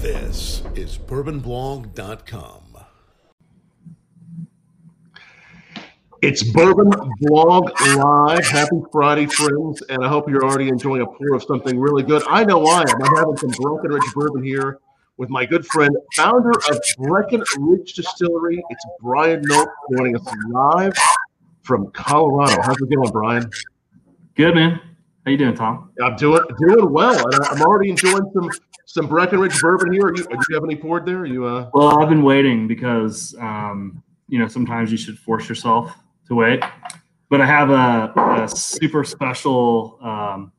This is bourbonblog.com. It's Bourbon Blog Live. Happy Friday, friends, and I hope you're already enjoying a pour of something really good. I know I am. I'm having some Breckenridge bourbon here with my good friend, founder of Breckenridge Distillery. It's Brian Nolt joining us live from Colorado. How's it going, Brian? Good, man. How you doing, Tom? I'm doing doing well, and I'm already enjoying some some Breckenridge bourbon here. Are you, do you have any poured there? Are you uh? Well, I've been waiting because um, you know sometimes you should force yourself to wait. But I have a, a super special um,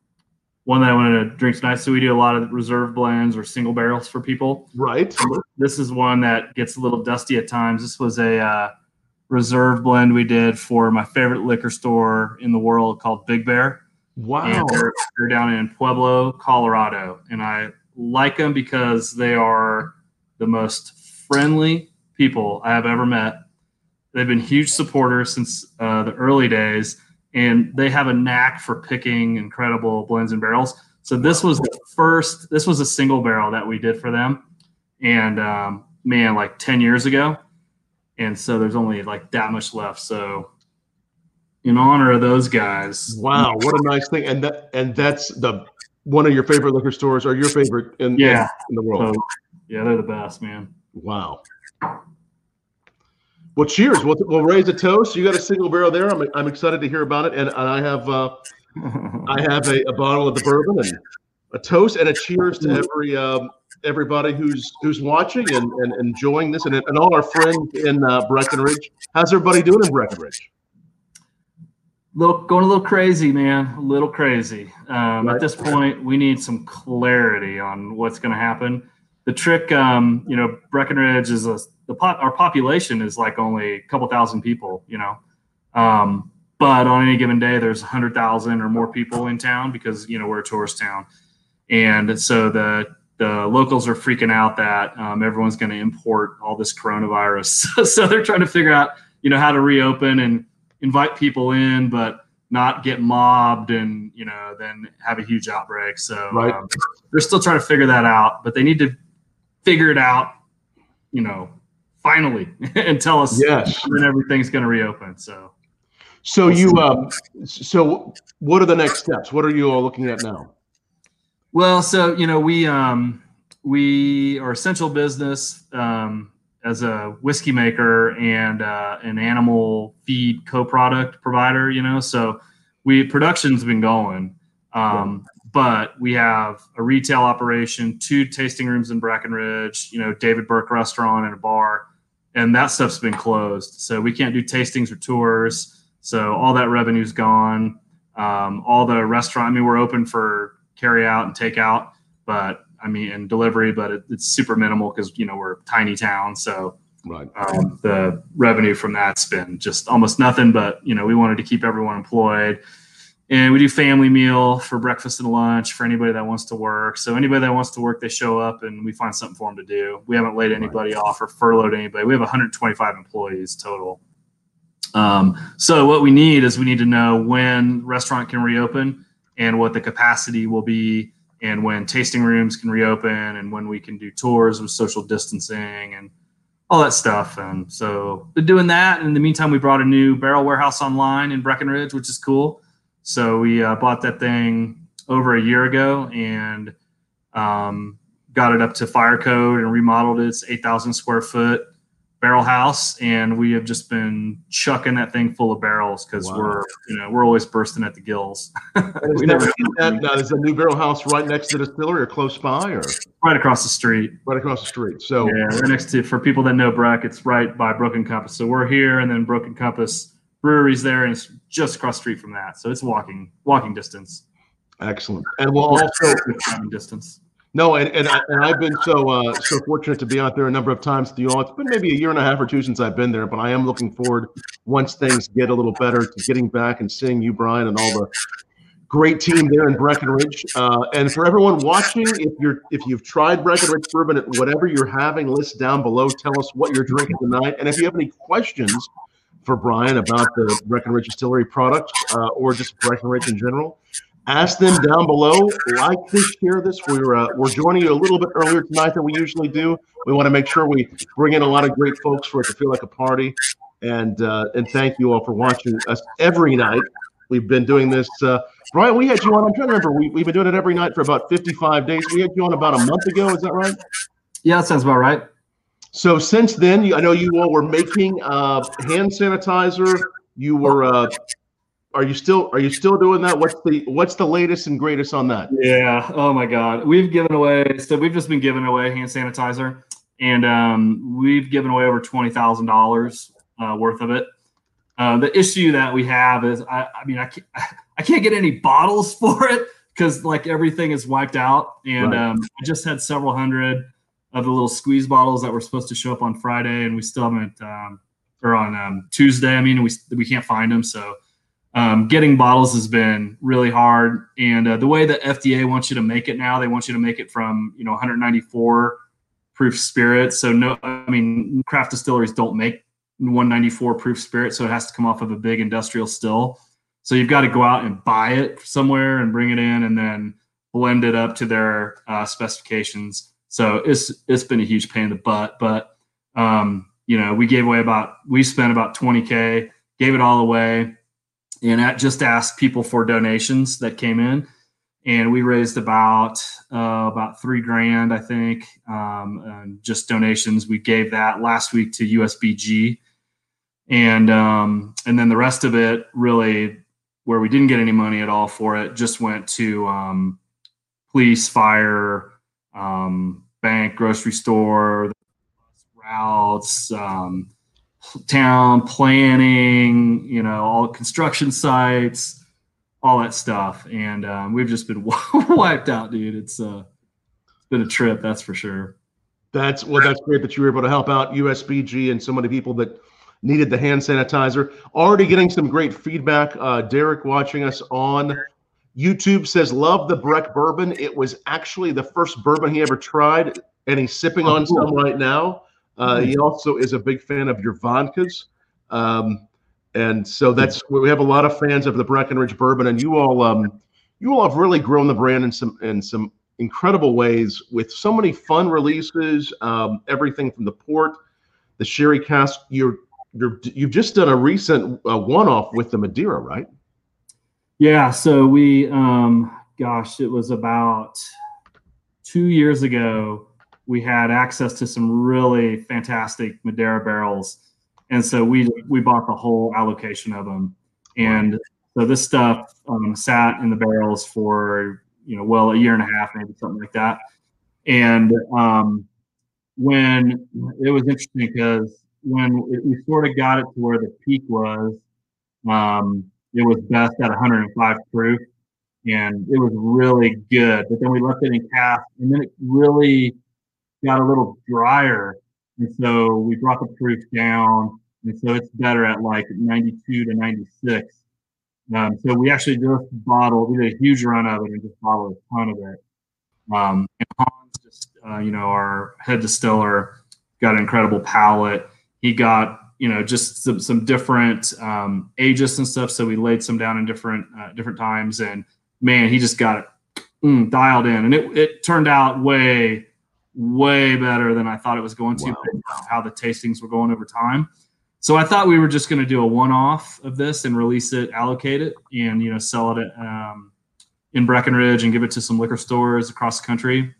one that I wanted to drink tonight. So we do a lot of reserve blends or single barrels for people. Right. This is one that gets a little dusty at times. This was a uh, reserve blend we did for my favorite liquor store in the world called Big Bear. Wow. And they're, down in Pueblo, Colorado. And I like them because they are the most friendly people I have ever met. They've been huge supporters since uh, the early days, and they have a knack for picking incredible blends and barrels. So this was the first. This was a single barrel that we did for them, and um, man, like ten years ago, and so there's only like that much left. So in honor of those guys. Wow, what a nice thing! And that and that's the one of your favorite liquor stores or your favorite in Yeah. in, the world. So, yeah, they're the best, man. Wow. Well, cheers. We'll, we'll raise a toast. You got a single barrel there. I'm, I'm excited to hear about it, and, and I have uh, I have a, a bottle of the bourbon and a toast and a cheers to every um, everybody who's who's watching and, and enjoying this, and, and all our friends in uh, Breckenridge. How's everybody doing in Breckenridge? Little going a little crazy, man. A little crazy. Um, Right. At this point, we need some clarity on what's going to happen. The trick, um, you know, Breckenridge is a the pot, our population is like only a couple thousand people, you know, um, but on any given day, there's hundred thousand or more people in town because you know we're a tourist town, and so the the locals are freaking out that um, everyone's going to import all this coronavirus. so they're trying to figure out, you know, how to reopen and invite people in, but not get mobbed and you know then have a huge outbreak. So Right. um, they're still trying to figure that out, but they need to figure it out, you know, finally and tell us Yes. when everything's going to reopen. So So you um, so what are the next steps? What are you all looking at now? Well, so you know, we um, we are essential business um, as a whiskey maker and uh, an animal feed co-product provider. You know, so we production's been going, um, but we have a retail operation, two tasting rooms in Breckenridge. You know, David Burke Restaurant and a bar, and that stuff's been closed. So we can't do tastings or tours. So all that revenue's gone. Um, all the restaurant. I mean, we're open for carry out and take out, but I mean, and delivery, but it, it's super minimal because you know we're a tiny town, so Right. um, the revenue from that's been just almost nothing. But you know, we wanted to keep everyone employed, and we do family meal for breakfast and lunch for anybody that wants to work. So anybody that wants to work, they show up, and we find something for them to do. We haven't laid anybody off or furloughed anybody. We have 125 employees total. Um, so what we need is we need to know when restaurant can reopen and what the capacity will be and when tasting rooms can reopen and when we can do tours with social distancing and all that stuff. And so been doing that. And in the meantime, we brought a new barrel warehouse online in Breckenridge, which is cool. So we uh, bought that thing over a year ago and um, got it up to fire code and remodeled it. It's 8,000 square foot barrel house. And we have just been chucking that thing full of barrels because Wow. we're, you know, we're always bursting at the gills. We never- that, now, is the new barrel house right next to the distillery or close by or right across the street. right across the street? So Yeah, right next to for people that know Breck, it's right by Broken Compass. So we're here, and then Broken Compass breweries there, and it's just across the street from that. So it's walking walking distance. excellent. And we'll also distance. No, and, and, I, I've been so uh, so fortunate to be out there a number of times you all. It's been maybe a year and a half or two since I've been there, but I am looking forward once things get a little better to getting back and seeing you, Brian, and all the great team there in Breckenridge. Uh, and for everyone watching, if you're if you've tried Breckenridge bourbon at whatever you're having, list down below. Tell us what you're drinking tonight, and if you have any questions for Brian about the Breckenridge Distillery product uh, or just Breckenridge in general, ask them down below, like this, share this. We're uh, we're joining you a little bit earlier tonight than we usually do. We want to make sure we bring in a lot of great folks for it to feel like a party. And uh, and thank you all for watching us every night. We've been doing this. Uh, Brian, we had you on. I'm trying to remember. We, we've been doing it every night for about 55 days. We had you on about a month ago. Is that right? Yeah, that sounds about right. So since then, you, I know you all were making uh, hand sanitizer. You were. Uh, are you still? Are you still doing that? What's the What's the latest and greatest on that? Yeah. Oh my God. We've given away. So we've just been giving away hand sanitizer, and um, we've given away over twenty thousand uh, dollars worth of it. Uh, the issue that we have is, I, I mean, I can't, I can't get any bottles for it because like everything is wiped out, and Right. um, I just had several hundred of the little squeeze bottles that were supposed to show up on Friday, and we still haven't, um, or on um, Tuesday. I mean, we we can't find them, so um, getting bottles has been really hard. And uh, the way the FDA wants you to make it now, they want you to make it from you know 194 proof spirit. So no, I mean, craft distilleries don't make 194 proof spirit, so it has to come off of a big industrial still. So you've got to go out and buy it somewhere and bring it in, and then blend it up to their uh, specifications. So it's it's been a huge pain in the butt, but um, you know we gave away about we spent about 20k, gave it all away, and that just asked people for donations that came in, and we raised about uh, about three grand I think, um, just donations. We gave that last week to USBG, and um, and then the rest of it really where we didn't get any money at all for it just went to um, police, fire, um, bank, grocery store, routes, um, town planning, you know, all construction sites, all that stuff. And um, we've just been wiped out, dude. It's uh, it's been a trip, that's for sure. That's well. That's great that you were able to help out USBG and so many people that needed the hand sanitizer. Already getting some great feedback. Uh, Derek watching us on YouTube says, "Love the Breck bourbon. It was actually the first bourbon he ever tried, and he's sipping Oh, on cool. some right now. Uh, he also is a big fan of your vodkas." Um, and so that's we have a lot of fans of the Breckenridge bourbon, and you all, um, you all have really grown the brand in some in some incredible ways with so many fun releases. Um, everything from the port, the sherry cask. You're you're you've just done a recent uh, one-off with the Madeira, right? Yeah, so we, um, gosh, it was about two years ago. We had access to some really fantastic Madeira barrels, and so we we bought the whole allocation of them. And so this stuff um, sat in the barrels for you know well a year and a half, maybe something like that. And um, when it was interesting because when we sort of got it to where the peak was, um, it was best at 105 proof, and it was really good. But then we left it in cask, and then it really got a little drier, and so we brought the proof down, and so it's better at like 92 to 96. Um, so we actually just bottled, we did a huge run of it and just bottled a ton of it. Um, and Hans, just uh, you know, our head distiller, got an incredible palate. He got you know just some, some different um, ages and stuff. So we laid some down in different uh, different times, and man, he just got it mm, dialed in, and it it turned out way way better than I thought it was going to. Wow. How the tastings were going over time. So I thought we were just going to do a one-off of this and release it, allocate it, and you know sell it at, um, in Breckenridge and give it to some liquor stores across the country.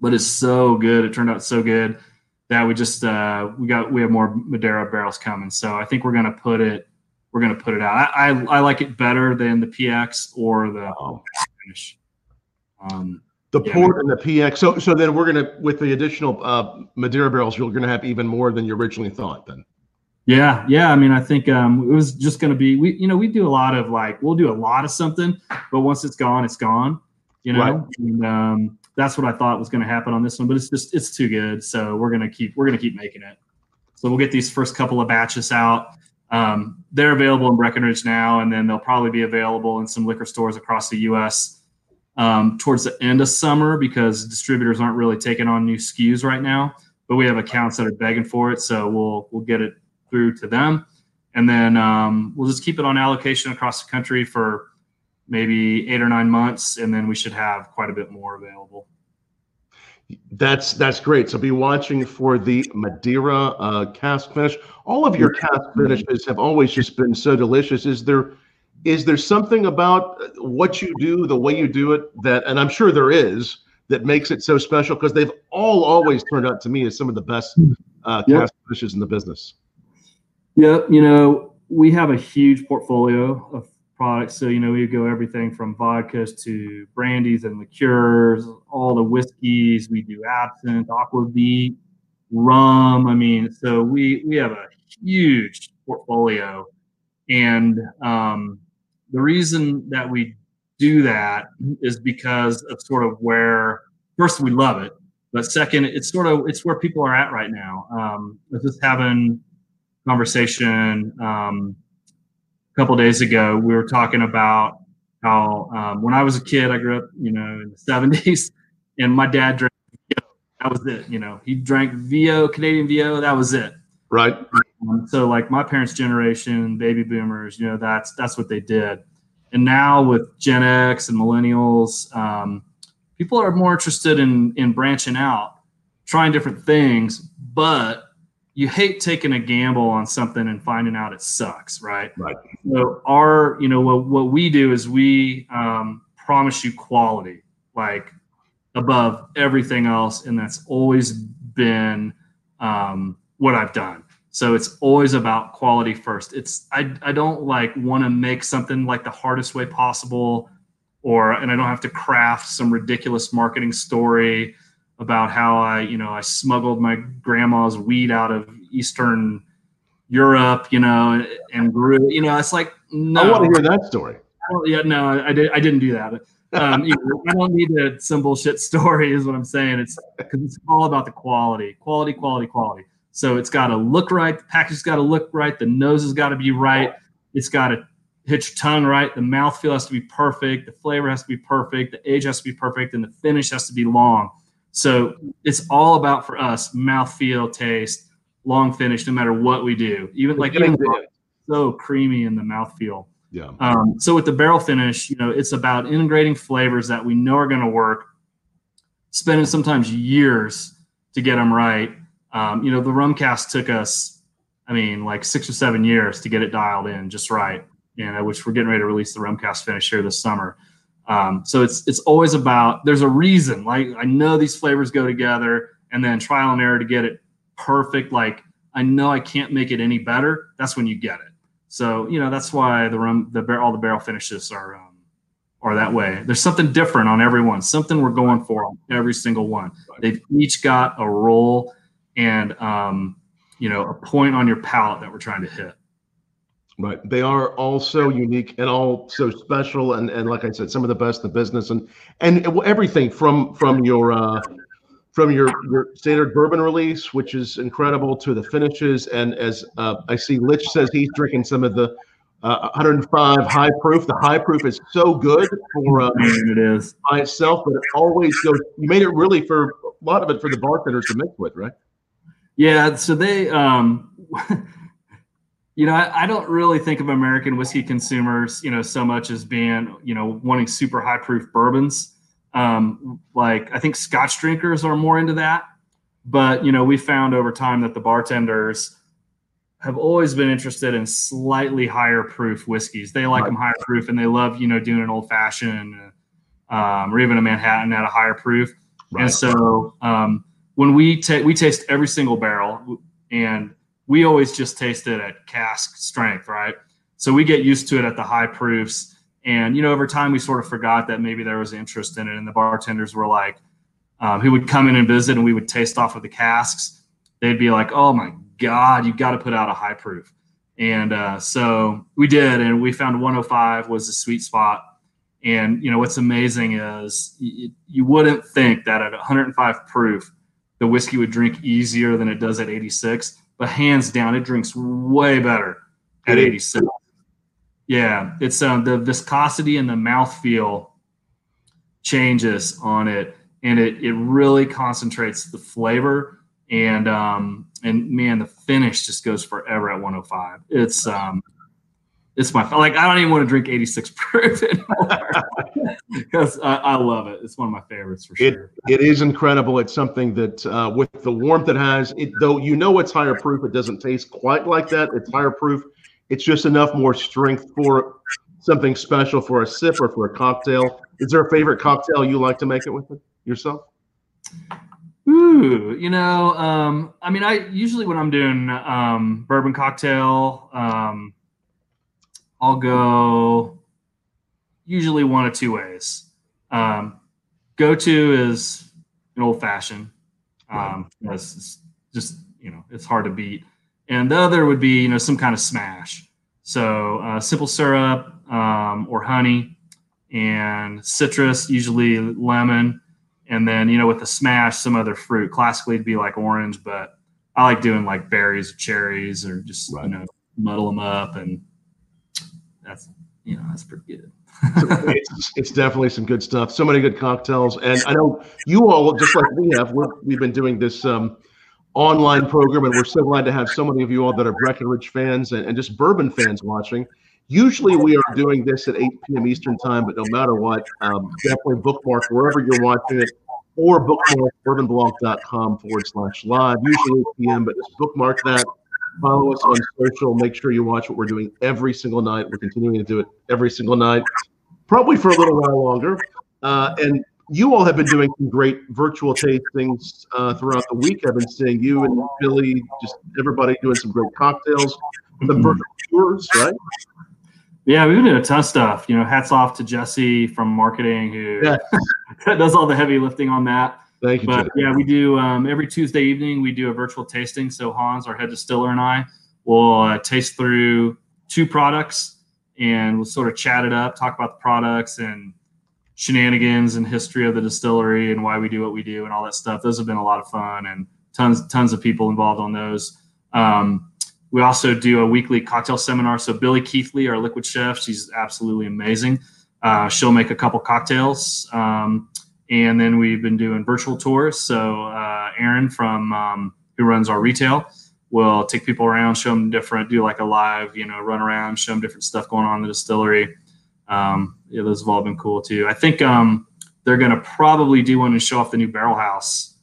But it's so good; it turned out so good that we just uh, we got we have more Madeira barrels coming. So I think we're going to put it we're going to put it out. I, I I like it better than the PX or the Oh. finish. Um, The Yeah. port and the PX. So so then we're gonna with the additional uh, Madeira barrels, you're gonna have even more than you originally thought. Then Yeah, yeah. I mean, I think um, it was just going to be we, you know, we do a lot of like we'll do a lot of something, but once it's gone, it's gone. You know, Right. and um, that's what I thought was going to happen on this one. But it's just it's too good, so we're gonna keep we're gonna keep making it. So we'll get these first couple of batches out. Um, they're available in Breckenridge now, and then they'll probably be available in some liquor stores across the U.S. Um, towards the end of summer because distributors aren't really taking on new SKUs right now. But we have accounts that are begging for it, so we'll we'll get it through to them, and then um, we'll just keep it on allocation across the country for maybe eight or nine months, and then we should have quite a bit more available. That's that's great. So be watching for the Madeira uh, cask finish. All of your cask finishes have always just been so delicious. Is there is there something about what you do, the way you do it, that and I'm sure there is that makes it so special because they've all always turned out to me as some of the best uh, Yep. cask finishes in the business. Yep, you know, we have a huge portfolio of products. So, you know, we go everything from vodkas to brandies and liqueurs, all the whiskeys. We do absinthe, aquavit, rum. I mean, so we we have a huge portfolio, and um, the reason that we do that is because of sort of where first we love it, but second, it's sort of it's where people are at right now. Um, I was just having conversation um, a couple days ago. We were talking about how um, when I was a kid, I grew up, you know, in the '70s, and my dad drank. That was it. You know, he drank VO, Canadian VO. That was it. Right. Um, so, like my parents' generation, baby boomers, you know, that's that's what they did. And now with Gen X and millennials, um, people are more interested in in branching out, trying different things, but you hate taking a gamble on something and finding out it sucks, right? Right. So our, you know, what what we do is we um, promise you quality, like above everything else, and that's always been um, what I've done. So it's always about quality first. It's I I don't like want to make something like the hardest way possible, or and I don't have to craft some ridiculous marketing story about how I you know I smuggled my grandma's weed out of Eastern Europe, you know, and grew. You know, it's like no. I want to hear that story. Yeah, no, I, I did. I didn't do that. Um, you know, I don't need to some bullshit story, is what I'm saying. It's because it's all about the quality, quality, quality, quality. So it's got to look right. The package's got to look right. The nose has got to be right. It's got to hit your tongue right. The mouthfeel has to be perfect. The flavor has to be perfect. The age has to be perfect, and the finish has to be long. So it's all about for us mouthfeel, taste, long finish, no matter what we do. Even like even so creamy in the mouthfeel. Yeah. Um, so with the barrel finish, you know, it's about integrating flavors that we know are going to work, spending sometimes years to get them right. Um, you know, the rum cask took us, I mean, like six or seven years to get it dialed in just right. Know, which we're getting ready to release the rum cask finish here this summer. Um, so it's it's always about there's a reason. Like I know these flavors go together, and then trial and error to get it perfect. Like I know I can't make it any better. That's when you get it. So you know that's why the rum, the bar- all the barrel finishes are um, are that way. There's something different on every one. Something we're going for on every single one. They've each got a role and um, you know a point on your palate that we're trying to hit. Right. They are all so unique and all so special, and and like I said, some of the best in the business, and and everything from from your uh, from your your standard bourbon release, which is incredible, to the finishes, and as uh, I see, Lich says he's drinking some of the uh, 105 high proof. The high proof is so good for uh, it is. by itself, but it always goes. You made it really for a lot of it for the bartenders to mix with, right? Yeah, so they, um, you know, I, I, don't really think of American whiskey consumers, you know, so much as being, you know, wanting super high proof bourbons. Um, like I think Scotch drinkers are more into that, but you know, we found over time that the bartenders have always been interested in slightly higher proof whiskeys. They like right. them higher proof, and they love, you know, doing an old fashioned um, or even a Manhattan at a higher proof. Right. And so, um, when we take we taste every single barrel and we always just taste it at cask strength right? So we get used to it at the high proofs and you know over time we sort of forgot that maybe there was interest in it and the bartenders were like um, who would come in and visit and we would taste off of the casks. They'd be like oh my god you've got to put out a high proof. And uh, so we did and we found 105 was the sweet spot. And you know what's amazing is you wouldn't think that at 105 proof the whiskey would drink easier than it does at 86, but hands down, it drinks way better at 86. Yeah, it's um, the viscosity and the mouthfeel changes on it, and it it really concentrates the flavor. And um, and man, the finish just goes forever at 105. It's um, it's my like I don't even want to drink 86 proof anymore because I, I, love it. It's one of my favorites for it, sure. It is incredible. It's something that uh, with the warmth it has, it though you know it's higher proof, it doesn't taste quite like that. It's higher proof. It's just enough more strength for something special for a sip or for a cocktail. Is there a favorite cocktail you like to make it with it yourself? Ooh, you know, um, I mean, I usually when I'm doing um, bourbon cocktail, um, I'll go usually one of two ways. Um, go to is an old fashioned. Um, right. it's just you know it's hard to beat, and the other would be you know some kind of smash. So uh, simple syrup um, or honey and citrus, usually lemon, and then you know with the smash some other fruit. Classically, it'd be like orange, but I like doing like berries or cherries or just right. you know muddle them up and that's you know that's pretty good. it's, it's definitely some good stuff. So many good cocktails, and I know you all just like we have. we have been doing this um, online program, and we're so glad to have so many of you all that are Breckenridge fans and, and just bourbon fans watching. Usually we are doing this at 8 p.m. Eastern time, but no matter what, um, definitely bookmark wherever you're watching it or bookmark bourbonblog.com forward slash live, usually 8 p.m., but just bookmark that Follow us on social. Make sure you watch what we're doing every single night. We're continuing to do it every single night, probably for a little while longer. Uh, and you all have been doing some great virtual tastings uh, throughout the week. I've been seeing you and Billy, just everybody doing some great cocktails. The mm-hmm. virtual tours, right? Yeah, we've been doing a ton of stuff. You know, hats off to Jesse from marketing who yeah. does all the heavy lifting on that. Thank you. But yeah, we do um, every Tuesday evening. We do a virtual tasting. So Hans, our head distiller, and I will uh, taste through two products, and we'll sort of chat it up, talk about the products and shenanigans and history of the distillery and why we do what we do and all that stuff. Those have been a lot of fun and tons tons of people involved on those. Um, we also do a weekly cocktail seminar. So Billy Keithley, our liquid chef, she's absolutely amazing. Uh, she'll make a couple cocktails. Um, and then we've been doing virtual tours. So uh, Aaron from um, who runs our retail will take people around, show them different, do like a live, you know, run around, show them different stuff going on in the distillery. Um, yeah, those have all been cool too. I think um, they're going to probably do one and show off the new barrel house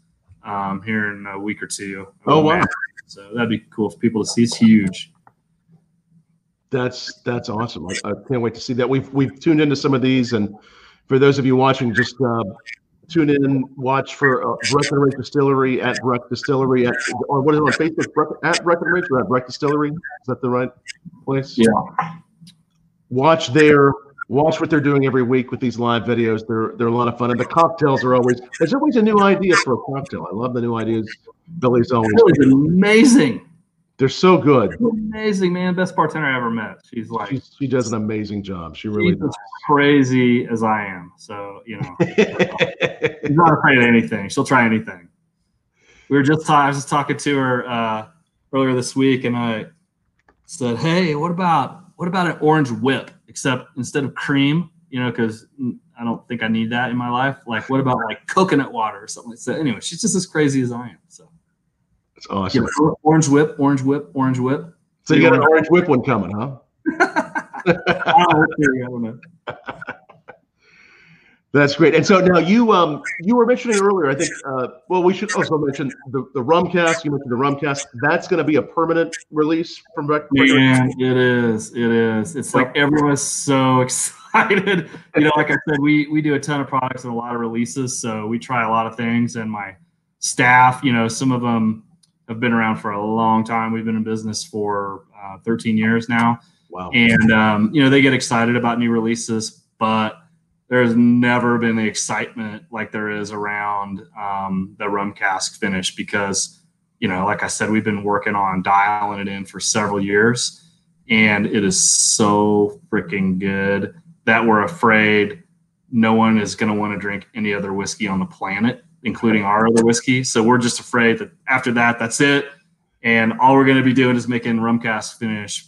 um, here in a week or two. Oh wow! So that'd be cool for people to see. It's huge. That's that's awesome. I, I, can't wait to see that. We've we've tuned into some of these, and for those of you watching, just uh, tune in, watch for uh, Breckenridge Distillery at Breck Distillery at or what is it on Facebook Breck, at Breckenridge or at Breck Distillery? Is that the right place? Yeah. Watch there. Watch what they're doing every week with these live videos. They're they're a lot of fun, and the cocktails are always there's always a new idea for a cocktail. I love the new ideas. Billy's always amazing. They're so good. Amazing, man. Best bartender I ever met. She's like she, she does an amazing job. She really does. crazy as I am. So, you know, she's not afraid of anything. She'll try anything. We were just talking, I was just talking to her uh, earlier this week and I said, Hey, what about what about an orange whip? Except instead of cream, you know, because I don't think I need that in my life. Like, what about like coconut water or something like that? Anyway, she's just as crazy as I am. So it's awesome. Yeah, orange whip, orange whip, orange whip. So you got an orange whip one coming, huh? Know. That's great. And so now you um you were mentioning earlier, I think uh well we should also mention the, the rum cask. You mentioned the rum cask. That's gonna be a permanent release from Rec- Yeah, it is. It is. It's like everyone's so excited. You know, like I said, we we do a ton of products and a lot of releases, so we try a lot of things and my staff, you know, some of them have been around for a long time. We've been in business for uh, 13 years now. Wow. And, um, you know, they get excited about new releases, but there's never been the excitement like there is around um, the rum cask finish because, you know, like I said, we've been working on dialing it in for several years and it is so freaking good that we're afraid no one is going to want to drink any other whiskey on the planet including our other whiskey. So we're just afraid that after that, that's it. And all we're going to be doing is making rum cask finish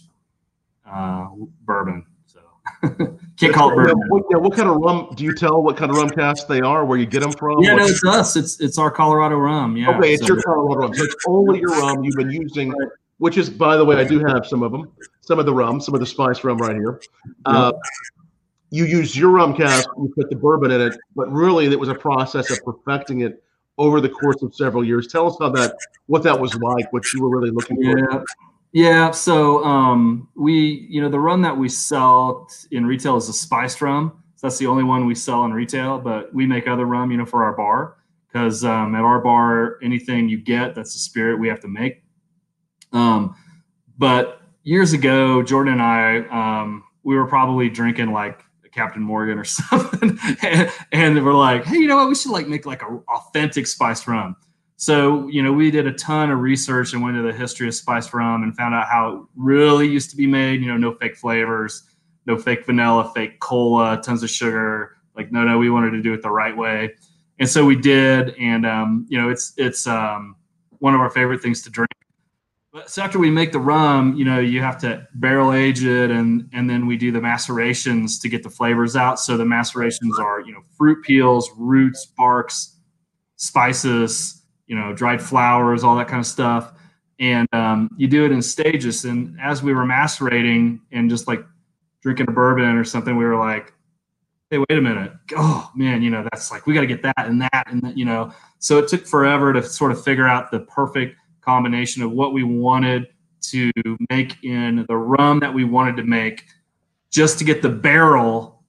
uh, bourbon. So can't call it bourbon. What, yeah, what, kind of rum do you tell? What kind of rum cask they are? Where you get them from? Yeah, no, it's us. It's it's our Colorado rum. Yeah. Okay, it's so, your Colorado rum. So it's only your rum. You've been using which is, by the way, I do have some of them, some of the rum, some of the spice rum right here. Uh, you use your rum cask, you put the bourbon in it, but really it was a process of perfecting it over the course of several years. Tell us how that, what that was like, what you were really looking for. Yeah. Yeah, so um, we, you know, the rum that we sell in retail is a spiced rum. So that's the only one we sell in retail, but we make other rum, you know, for our bar because um, at our bar, anything you get that's a spirit we have to make. Um, but years ago, Jordan and I, um, we were probably drinking like Captain Morgan or something, and, and we're like, hey, you know what? We should like make like a authentic spiced rum. So, you know, we did a ton of research and went into the history of spiced rum and found out how it really used to be made. You know, no fake flavors, no fake vanilla, fake cola, tons of sugar. Like, no, no, we wanted to do it the right way, and so we did. And um, you know, it's it's um, one of our favorite things to drink. But so after we make the rum, you know, you have to barrel age it, and and then we do the macerations to get the flavors out. So the macerations are, you know, fruit peels, roots, barks, spices you know, dried flowers, all that kind of stuff. And um, you do it in stages. And as we were macerating and just like drinking a bourbon or something, we were like, hey, wait a minute. Oh, man, you know, that's like, we got to get that and that. And, that, you know, so it took forever to sort of figure out the perfect combination of what we wanted to make in the rum that we wanted to make just to get the barrel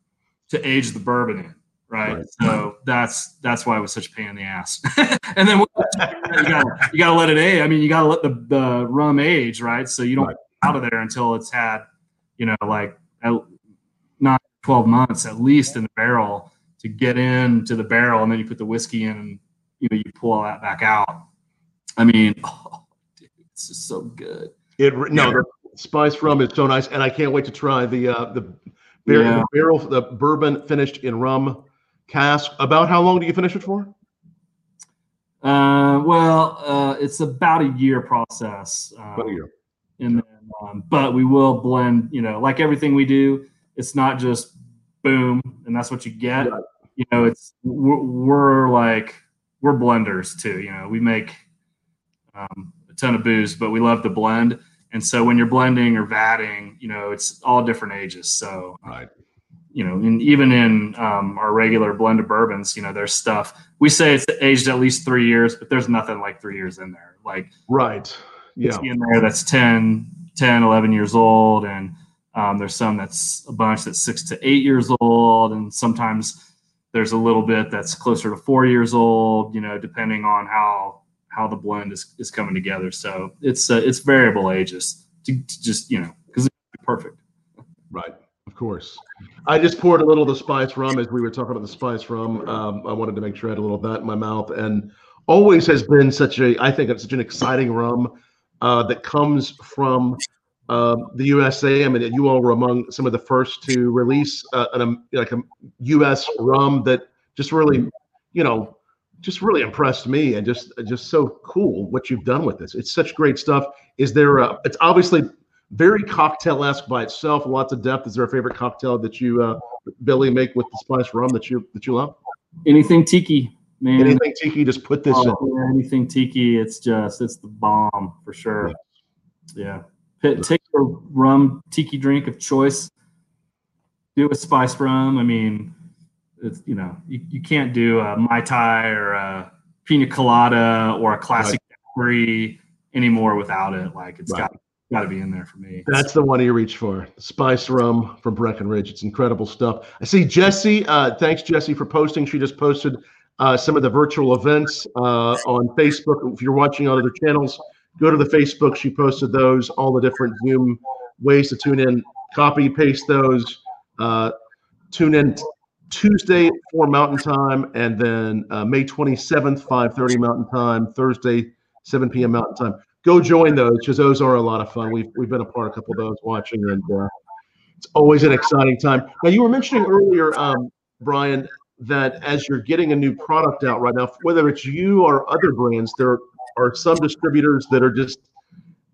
to age the bourbon in right? right? So that's that's why it was such a pain in the ass. and then you got you got to let it age. I mean, you got to let the the rum age, right? So you don't right. out of there until it's had, you know, like not 12 months at least in the barrel to get into the barrel, and then you put the whiskey in, and you know you pull all that back out. I mean, oh, dude, it's just so good. It no, the spice rum is so nice, and I can't wait to try the uh, the. Barrel, yeah. the barrel, the bourbon finished in rum cask. About how long do you finish it for? Uh, well, uh, it's about a year process. Um, about a year. And then, um, but we will blend. You know, like everything we do, it's not just boom and that's what you get. Right. You know, it's we're, we're, like we're blenders too. You know, we make um, a ton of booze, but we love to blend. And so when you're blending or vatting, you know, it's all different ages. So right you know, and even in um, our regular blended bourbons, you know, there's stuff we say it's aged at least three years, but there's nothing like three years in there. Like, right. Yeah. In there that's 10, 10, 11 years old. And um, there's some that's a bunch that's six to eight years old. And sometimes there's a little bit that's closer to four years old, you know, depending on how, how the blend is, is coming together. So it's, uh, it's variable ages to, to just, you know, because it's perfect. Right. Of course. I just poured a little of the spice rum as we were talking about the spice rum. Um, I wanted to make sure I had a little of that in my mouth, and always has been such a. I think it's such an exciting rum uh, that comes from uh, the USA. I mean, you all were among some of the first to release uh, an, um, like a U.S. rum that just really, you know, just really impressed me and just just so cool what you've done with this. It's such great stuff. Is there? A, it's obviously very cocktail-esque by itself. Lots of depth. Is there a favorite cocktail that you, uh, Billy, make with the spice rum that you that you love? Anything tiki, man. Anything tiki. Just put this oh, in. anything tiki. It's just it's the bomb for sure. Yeah. yeah. Take your rum tiki drink of choice. Do a spice rum. I mean, it's you know you, you can't do a mai tai or a pina colada or a classic right. anymore without it. Like it's right. got got to be in there for me. That's the one you reach for. Spice rum from Breckenridge. It's incredible stuff. I see Jesse. Uh, thanks, Jesse, for posting. She just posted uh, some of the virtual events uh, on Facebook. If you're watching on other channels, go to the Facebook. She posted those, all the different Zoom ways to tune in. Copy, paste those. Uh, tune in Tuesday for Mountain Time, and then uh, May 27th, 5:30 Mountain Time. Thursday, 7 p.m. Mountain Time go join those because those are a lot of fun. We've we've been a part of a couple of those watching, and uh, it's always an exciting time. Now, you were mentioning earlier, um, Brian, that as you're getting a new product out right now, whether it's you or other brands, there are some distributors that are just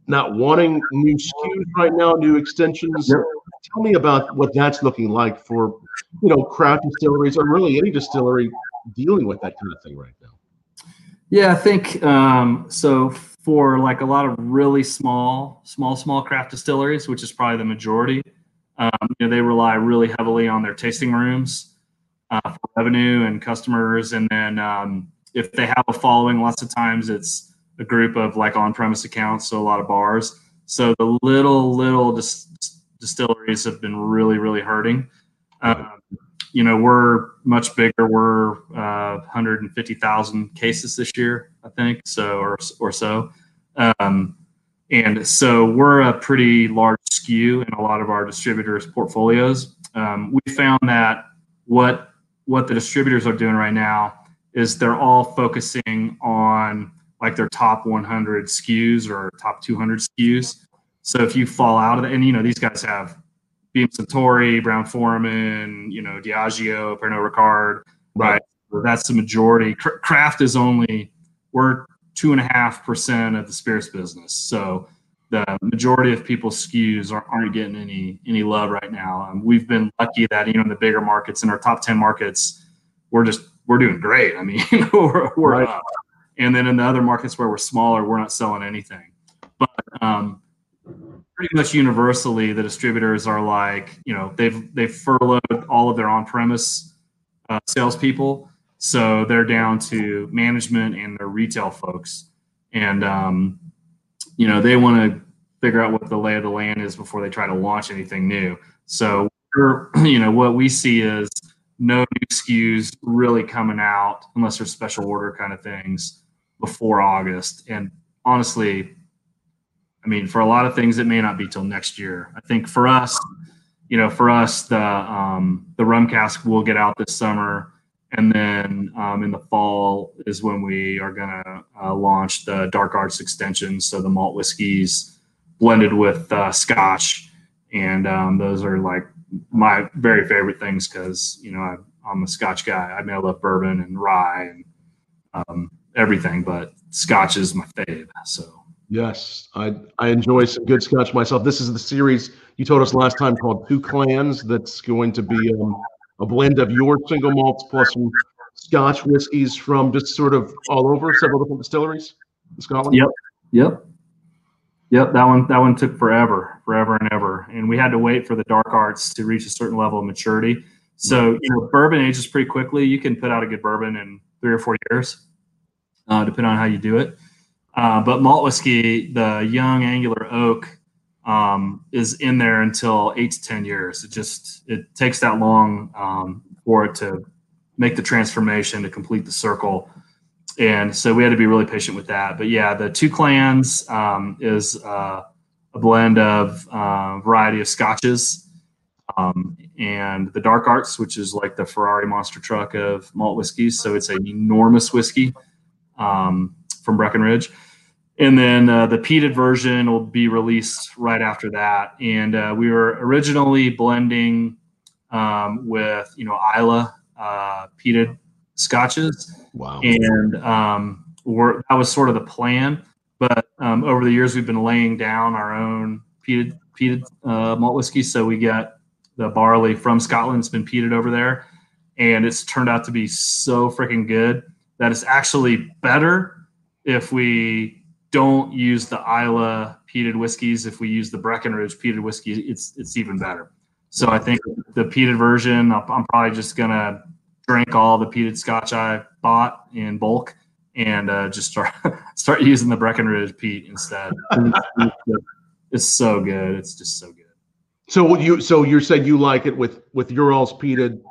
not wanting new SKUs right now, new extensions. Yep. Tell me about what that's looking like for you know craft distilleries or really any distillery dealing with that kind of thing right now. Yeah, I think um, so for like a lot of really small, small, small craft distilleries, which is probably the majority. Um, you know, they rely really heavily on their tasting rooms uh, for revenue and customers, and then um, if they have a following, lots of times it's a group of like on-premise accounts, so a lot of bars. So the little little dis- distilleries have been really really hurting. Um, you know, we're much bigger. We're uh, 150,000 cases this year, I think, so or or so. Um, and so we're a pretty large SKU in a lot of our distributors' portfolios. Um, we found that what what the distributors are doing right now is they're all focusing on like their top 100 SKUs or top 200 SKUs. So if you fall out of it, and you know these guys have Beam Suntory, Brown Forman, you know, Diageo, Pernod Ricard, right? So that's the majority. Craft is only we're two and a half percent of the spirits business. So the majority of people's SKUs aren't, aren't getting any any love right now. Um, we've been lucky that you know in the bigger markets, in our top ten markets, we're just we're doing great. I mean, we're, we're right. up. And then in the other markets where we're smaller, we're not selling anything. But um, pretty much universally, the distributors are like, you know, they've they've furloughed all of their on-premise uh, salespeople, so they're down to management and their retail folks, and um, you know they want to figure out what the lay of the land is before they try to launch anything new. So, you know, what we see is no new SKUs really coming out unless there's special order kind of things before August. And honestly, I mean, for a lot of things, it may not be till next year. I think for us, you know, for us, the um, the rum cask will get out this summer, and then um, in the fall is when we are gonna uh, launch the Dark Arts extension. So the malt whiskeys blended with uh, Scotch, and um, those are like my very favorite things because you know I, am a Scotch guy. I mean, I love bourbon and rye and um, everything, but Scotch is my fave. So. Yes, I I enjoy some good scotch myself. This is the series you told us last time called Two Clans. That's going to be um, a blend of your single malts plus some Scotch whiskeys from just sort of all over several different distilleries in Scotland. Yep, yep, yep. That one that one took forever, forever and ever, and we had to wait for the dark arts to reach a certain level of maturity. So you know, bourbon ages pretty quickly. You can put out a good bourbon in three or four years, uh, depending on how you do it. Uh, but malt whiskey, the young angular oak, um, is in there until eight to ten years. It just it takes that long um, for it to make the transformation to complete the circle, and so we had to be really patient with that. But yeah, the two clans um, is uh, a blend of uh, variety of scotches. Um, and the dark arts, which is like the Ferrari monster truck of malt whiskeys. So it's an enormous whiskey. Um, from Breckenridge. And then uh, the peated version will be released right after that. And uh, we were originally blending um, with, you know, Islay uh, peated scotches. Wow. And um, that was sort of the plan. But um, over the years, we've been laying down our own peated peated uh, malt whiskey. So we get the barley from Scotland. It's been peated over there, and it's turned out to be so freaking good that it's actually better if we don't use the Islay peated whiskeys, if we use the Breckenridge peated whiskey, it's it's even better. So I think the peated version, I'm probably just gonna drink all the peated Scotch I bought in bulk and uh, just start start using the Breckenridge peat instead. it's so good. It's just so good. So you so you're saying you like it with with your all's peated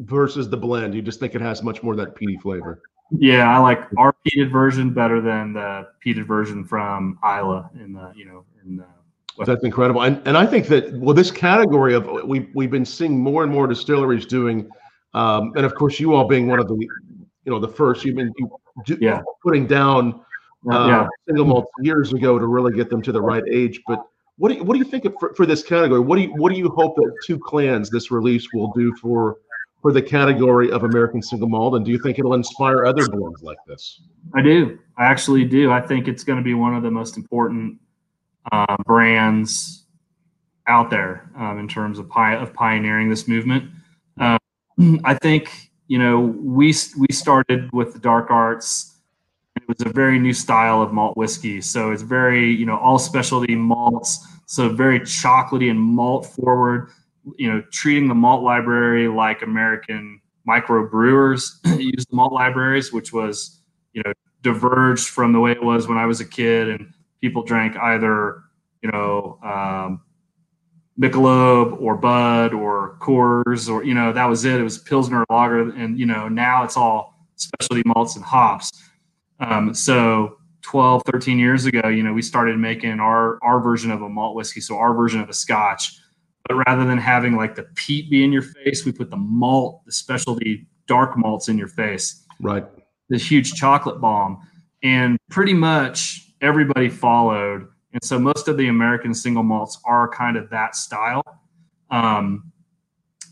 versus the blend. You just think it has much more of that peaty flavor. Yeah, I like our peated version better than the peated version from Islay in the you know in the that's incredible, and and I think that well, this category of we we've been seeing more and more distilleries doing, um, and of course you all being one of the, you know, the first you've been you, do, yeah. putting down uh, yeah. single malt years ago to really get them to the right age. But what do you, what do you think of, for, for this category? What do you what do you hope that two clans this release will do for for the category of American single malt? And do you think it'll inspire other blends like this? I do. I actually do. I think it's going to be one of the most important uh, brands out there um, in terms of, pi- of pioneering this movement. Uh, I think you know we we started with the dark arts. It was a very new style of malt whiskey. So it's very, you know, all specialty malts. So very chocolatey and malt forward. You know, treating the malt library like American microbrewers use the malt libraries, which was, you know, diverged from the way it was when I was a kid, and people drank either, you know, um, Michelob or Bud or Coors or you know that was it. It was Pilsner Lager, and you know now it's all specialty malts and hops. Um, so 12, 13 years ago, you know, we started making our our version of a malt whiskey, so our version of a Scotch. But rather than having like the peat be in your face, we put the malt, the specialty dark malts in your face. Right. This huge chocolate bomb, and pretty much everybody followed and so most of the American single malts are kind of that style. Um,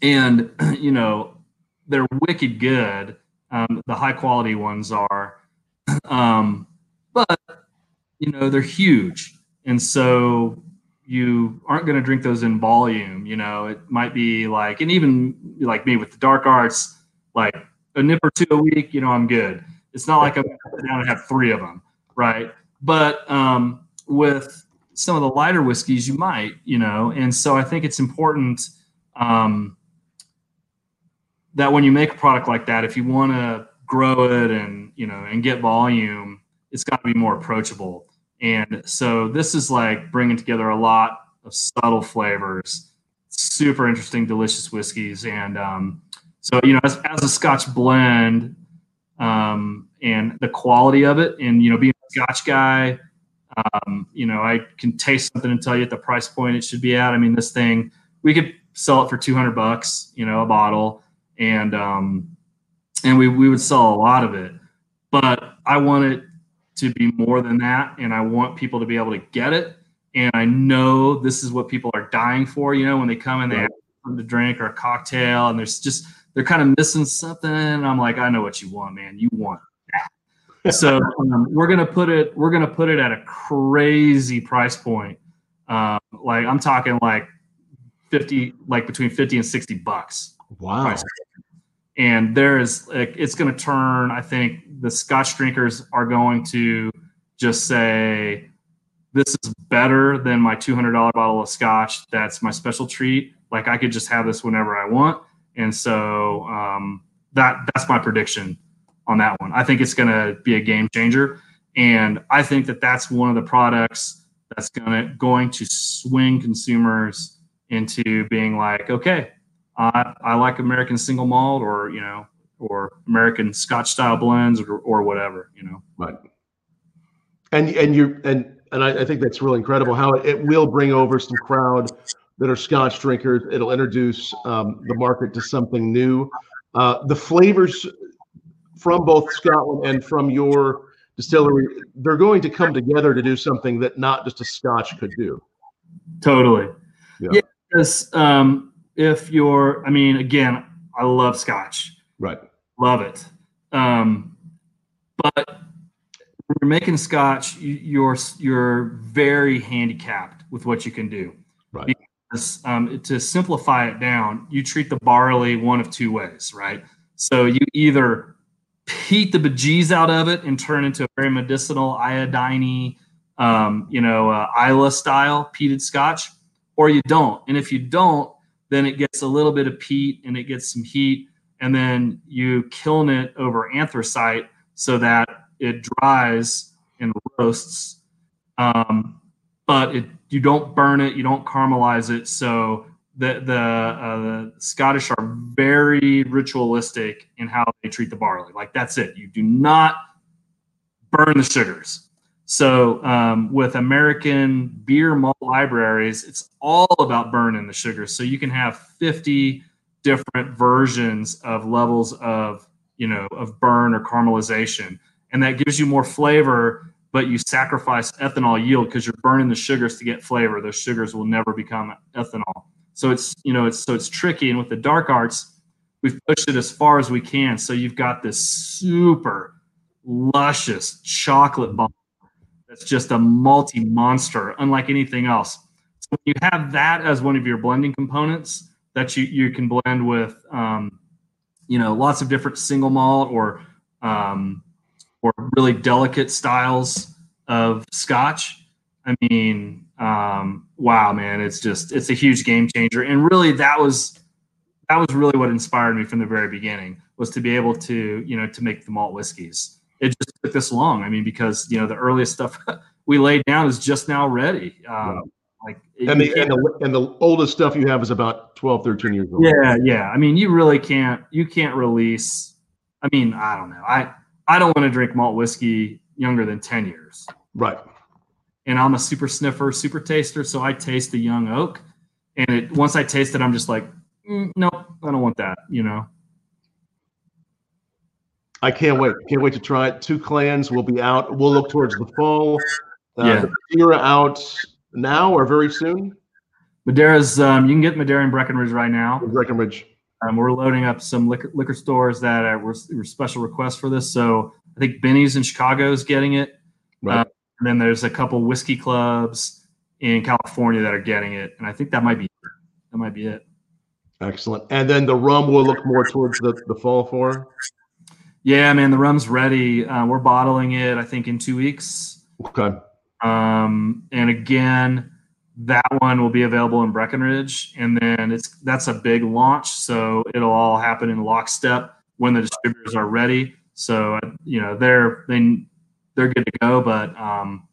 and, you know, they're wicked good. Um, the high quality ones are. Um, but, you know, they're huge. And so you aren't going to drink those in volume. You know, it might be like, and even like me with the dark arts, like a nip or two a week, you know, I'm good. It's not like I'm going to down and have three of them. Right. But, um, with some of the lighter whiskeys, you might, you know, and so I think it's important um, that when you make a product like that, if you want to grow it and you know and get volume, it's got to be more approachable. And so this is like bringing together a lot of subtle flavors, super interesting, delicious whiskeys, and um, so you know as, as a Scotch blend um, and the quality of it, and you know being a Scotch guy um, you know, I can taste something and tell you at the price point it should be at. I mean, this thing we could sell it for 200 bucks, you know, a bottle, and um, and we we would sell a lot of it. But I want it to be more than that, and I want people to be able to get it. And I know this is what people are dying for. You know, when they come and they ask them to drink or a cocktail, and there's just they're kind of missing something. I'm like, I know what you want, man. You want that. so um, we're gonna put it we're gonna put it at a crazy price point. Um, like I'm talking like fifty, like between fifty and sixty bucks. Wow. And there is it's gonna turn. I think the Scotch drinkers are going to just say this is better than my $200 bottle of scotch that's my special treat like i could just have this whenever i want and so um, that that's my prediction on that one. I think it's going to be a game changer, and I think that that's one of the products that's going to going to swing consumers into being like, okay, I, I like American single malt, or you know, or American Scotch style blends, or, or whatever, you know. Right. And and you and and I, I think that's really incredible how it, it will bring over some crowd that are Scotch drinkers. It'll introduce um, the market to something new. Uh, the flavors from both Scotland and from your distillery, they're going to come together to do something that not just a Scotch could do. Totally. Yeah. yeah because um, if you're, I mean, again, I love Scotch. Right. Love it. Um, but when you're making Scotch, you're you're very handicapped with what you can do. Right. Because um, to simplify it down, you treat the barley one of two ways, right? So you either heat the bejeez out of it and turn into a very medicinal iodine um, you know, uh, Islay style peated scotch, or you don't. And if you don't, then it gets a little bit of peat and it gets some heat, and then you kiln it over anthracite so that it dries and roasts. Um, but it you don't burn it, you don't caramelize it, so the the, uh, the Scottish are very ritualistic in how they treat the barley. Like that's it. You do not burn the sugars. So um, with American beer malt libraries, it's all about burning the sugars. So you can have 50 different versions of levels of you know of burn or caramelization, and that gives you more flavor. But you sacrifice ethanol yield because you're burning the sugars to get flavor. Those sugars will never become ethanol. So it's you know it's so it's tricky. And with the dark arts, we've pushed it as far as we can. So you've got this super luscious chocolate bomb that's just a multi monster, unlike anything else. So when you have that as one of your blending components that you you can blend with, um, you know, lots of different single malt or um, or really delicate styles of Scotch. I mean, um, wow, man, it's just it's a huge game changer, and really that was that was really what inspired me from the very beginning was to be able to you know to make the malt whiskeys. It just took this long. I mean, because you know the earliest stuff we laid down is just now ready. Um, Like And the, and the and the oldest stuff you have is about 12, 13 years old. yeah, yeah. I mean, you really can't you can't release. I mean, I don't know. I I don't want to drink malt whiskey younger than ten years. Right. and I'm a super sniffer, super taster, so I taste the young oak, and it once I taste it, I'm just like, mm, nope, I don't want that. You know, I can't wait. Can't wait to try it. Two clans will be out. We'll look towards the fall. Uh, Yeah. The Madeira out now or very soon. Madeira's, um, you can get Madeira in Breckenridge right now. Breckenridge. Um, we're loading up some liquor, liquor stores that are, were, were special requests for this. So I think Binny's in Chicago is getting it. Right. Uh, and then there's a couple whiskey clubs in California that are getting it, and I think that might be that might be it. Excellent. And then the rum will look more towards the, the fall for. Yeah, man, the rum's ready. Uh, we're bottling it. I think in two weeks. Okay. Um, and again, that one will be available in Breckenridge, and then it's that's a big launch, so it'll all happen in lockstep when the distributors are ready. So you know they're they they're good to go, but um,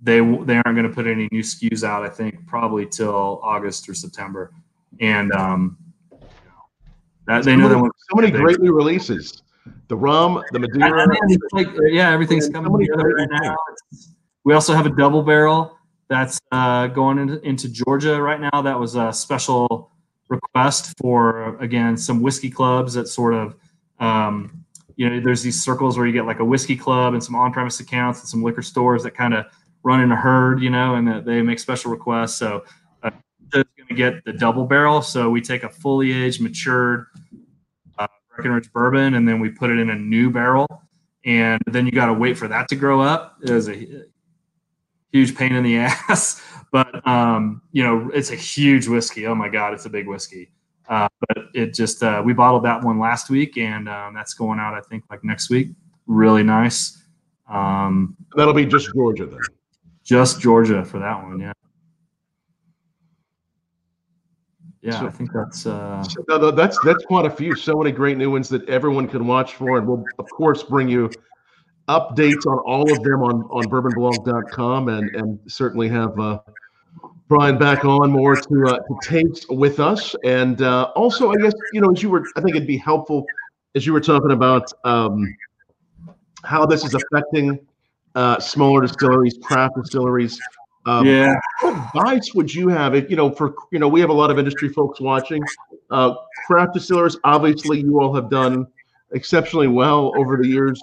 they they aren't going to put any new SKUs out. I think probably till August or September, and um, that, they know they want so many great new releases. The rum, the I Madeira. mean, like, uh, yeah, everything's coming together right now. We also have a double barrel that's uh, going into, into Georgia right now. That was a special request for again some whiskey clubs that sort of um, you know there's these circles where you get like a whiskey club and some on-premise accounts and some liquor stores that kind of run in a herd, you know, and that they make special requests. So uh, going to get the double barrel. So we take a fully aged, matured Breckenridge bourbon, and then we put it in a new barrel, and then you got to wait for that to grow up. It is a huge pain in the ass, but um, you know it's a huge whiskey. Oh my god, it's a big whiskey. Uh, but it just uh, we bottled that one last week, and um, that's going out I think like next week. Really nice. Um, That'll be just Georgia then. just Georgia for that one, yeah. Yeah, So- I think that's uh, So, no, no, that's that's quite a few. So many great new ones that everyone can watch for, and we'll of course bring you updates on all of them on on bourbonblog.com, and and certainly have uh, Brian back on more to uh, to taste with us, and uh, also I guess you know as you were, I think it'd be helpful as you were talking about um, how this is affecting uh, smaller distilleries, craft distilleries. Um, yeah. what advice would you have if you know for you know we have a lot of industry folks watching. Uh, craft distillers obviously you all have done exceptionally well over the years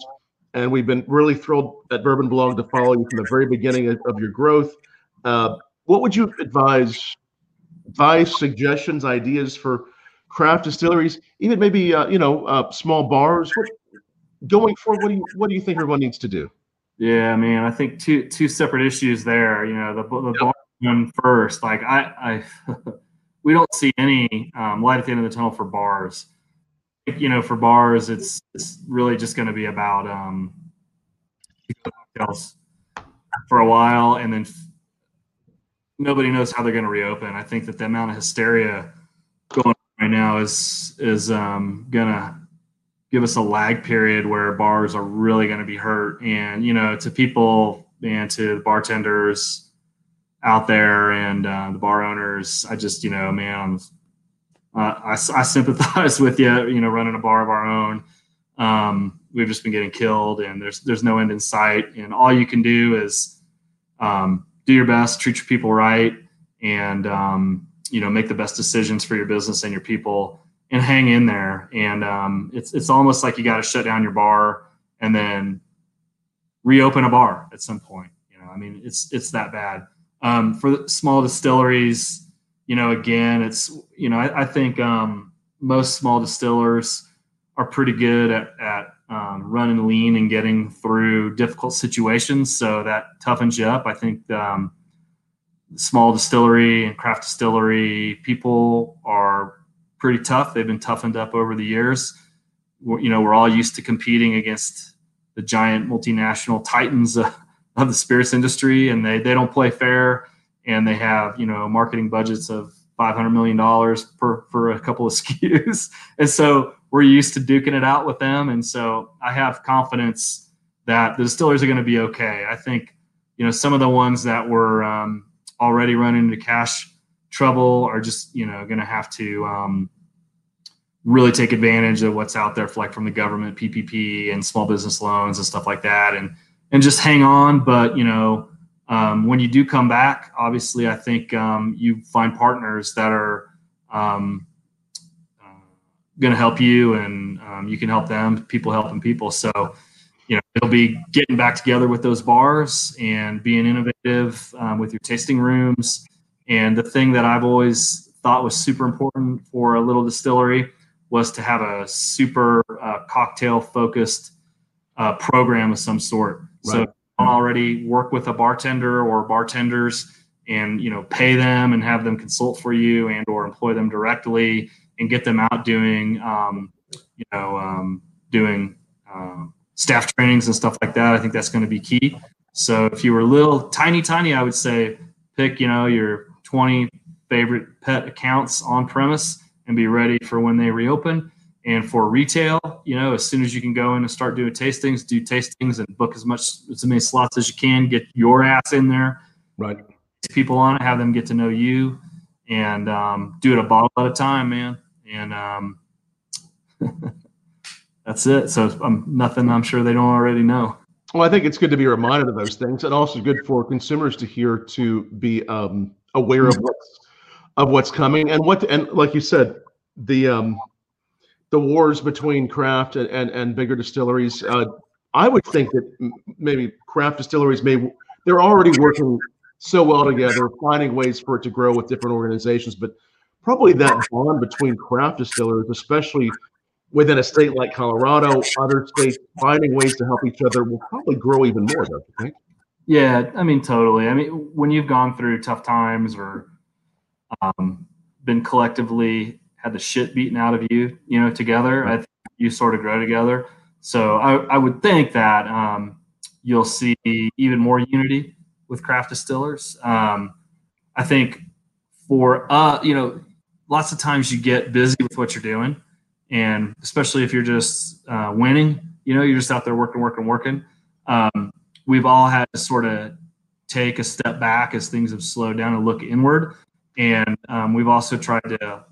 and we've been really thrilled at bourbon blog to follow you from the very beginning of, of your growth. Uh, what would you advise advice suggestions ideas for craft distilleries even maybe uh, you know uh, small bars? What, going forward what do you what do you think everyone needs to do Yeah, man. I think two two separate issues there. You know, the the bar one first. Like I, I we don't see any um, light at the end of the tunnel for bars. You know, for bars, it's it's really just going to be about um, cocktails for a while, and then nobody knows how they're going to reopen. I think that the amount of hysteria going on right now is is um, gonna give us a lag period where bars are really going to be hurt. And, you know, to people and to the bartenders out there and uh, the bar owners, I just, you know, man, uh, I, I sympathize with you, you know, running a bar of our own. Um, we've just been getting killed and there's, there's no end in sight. And all you can do is um, do your best, treat your people right, and, um, you know, make the best decisions for your business and your people and hang in there. And um, it's it's almost like you got to shut down your bar and then reopen a bar at some point. You know, I mean, it's it's that bad. Um, for small distilleries, you know, again, it's you know, I, I think um, most small distillers are pretty good at at um, running lean and getting through difficult situations. So that toughens you up. I think um, small distillery and craft distillery people are pretty tough. They've been toughened up over the years. We're, you know, we're all used to competing against the giant multinational titans of, the spirits industry, and they they don't play fair, and they have you know marketing budgets of 500 million dollars per for a couple of SKUs, and so we're used to duking it out with them, and so I have confidence that the distillers are going to be okay. I think you know some of the ones that were um, already running into cash trouble are just you know going to have to um, really take advantage of what's out there, like from the government, PPP and small business loans and stuff like that, and and just hang on. But you know, um, when you do come back, obviously, I think um, you find partners that are um, uh, going to help you, and um, you can help them. People helping people, so you know it'll be getting back together with those bars and being innovative um, with your tasting rooms. And the thing that I've always thought was super important for a little distillery was to have a super uh, cocktail focused uh, program of some sort. Right. So already work with a bartender or bartenders and you know pay them and have them consult for you and or employ them directly and get them out doing um, you know um, doing um, staff trainings and stuff like that. I think that's going to be key. So if you were a little tiny, tiny, I would say pick you know your 20 favorite pet accounts on premise and be ready for when they reopen. And for retail, you know, as soon as you can go in and start doing tastings, do tastings and book as much as many slots as you can. Get your ass in there. Right. People on it, have them get to know you, and um, do it a bottle at a time, man. And um, that's it. So um, nothing I'm sure they don't already know. Well, I think it's good to be reminded of those things, and also good for consumers to hear to be um, aware of what's of what's coming. And what and like you said the um the wars between craft and and, and bigger distilleries uh, i would think that maybe craft distilleries may they're already working so well together finding ways for it to grow with different organizations. But probably that bond between craft distillers especially within a state like colorado other states finding ways to help each other will probably grow even more don't you think yeah i mean totally i mean when you've gone through tough times or um, been collectively had the shit beaten out of you, you know, together. I think you sort of grow together. So I, I would think that um, you'll see even more unity with craft distillers. Um, I think for uh, you know, lots of times you get busy with what you're doing, and especially if you're just uh, winning, you know, you're just out there working, working, working. Um, we've all had to sort of take a step back as things have slowed down and look inward and um, we've also tried to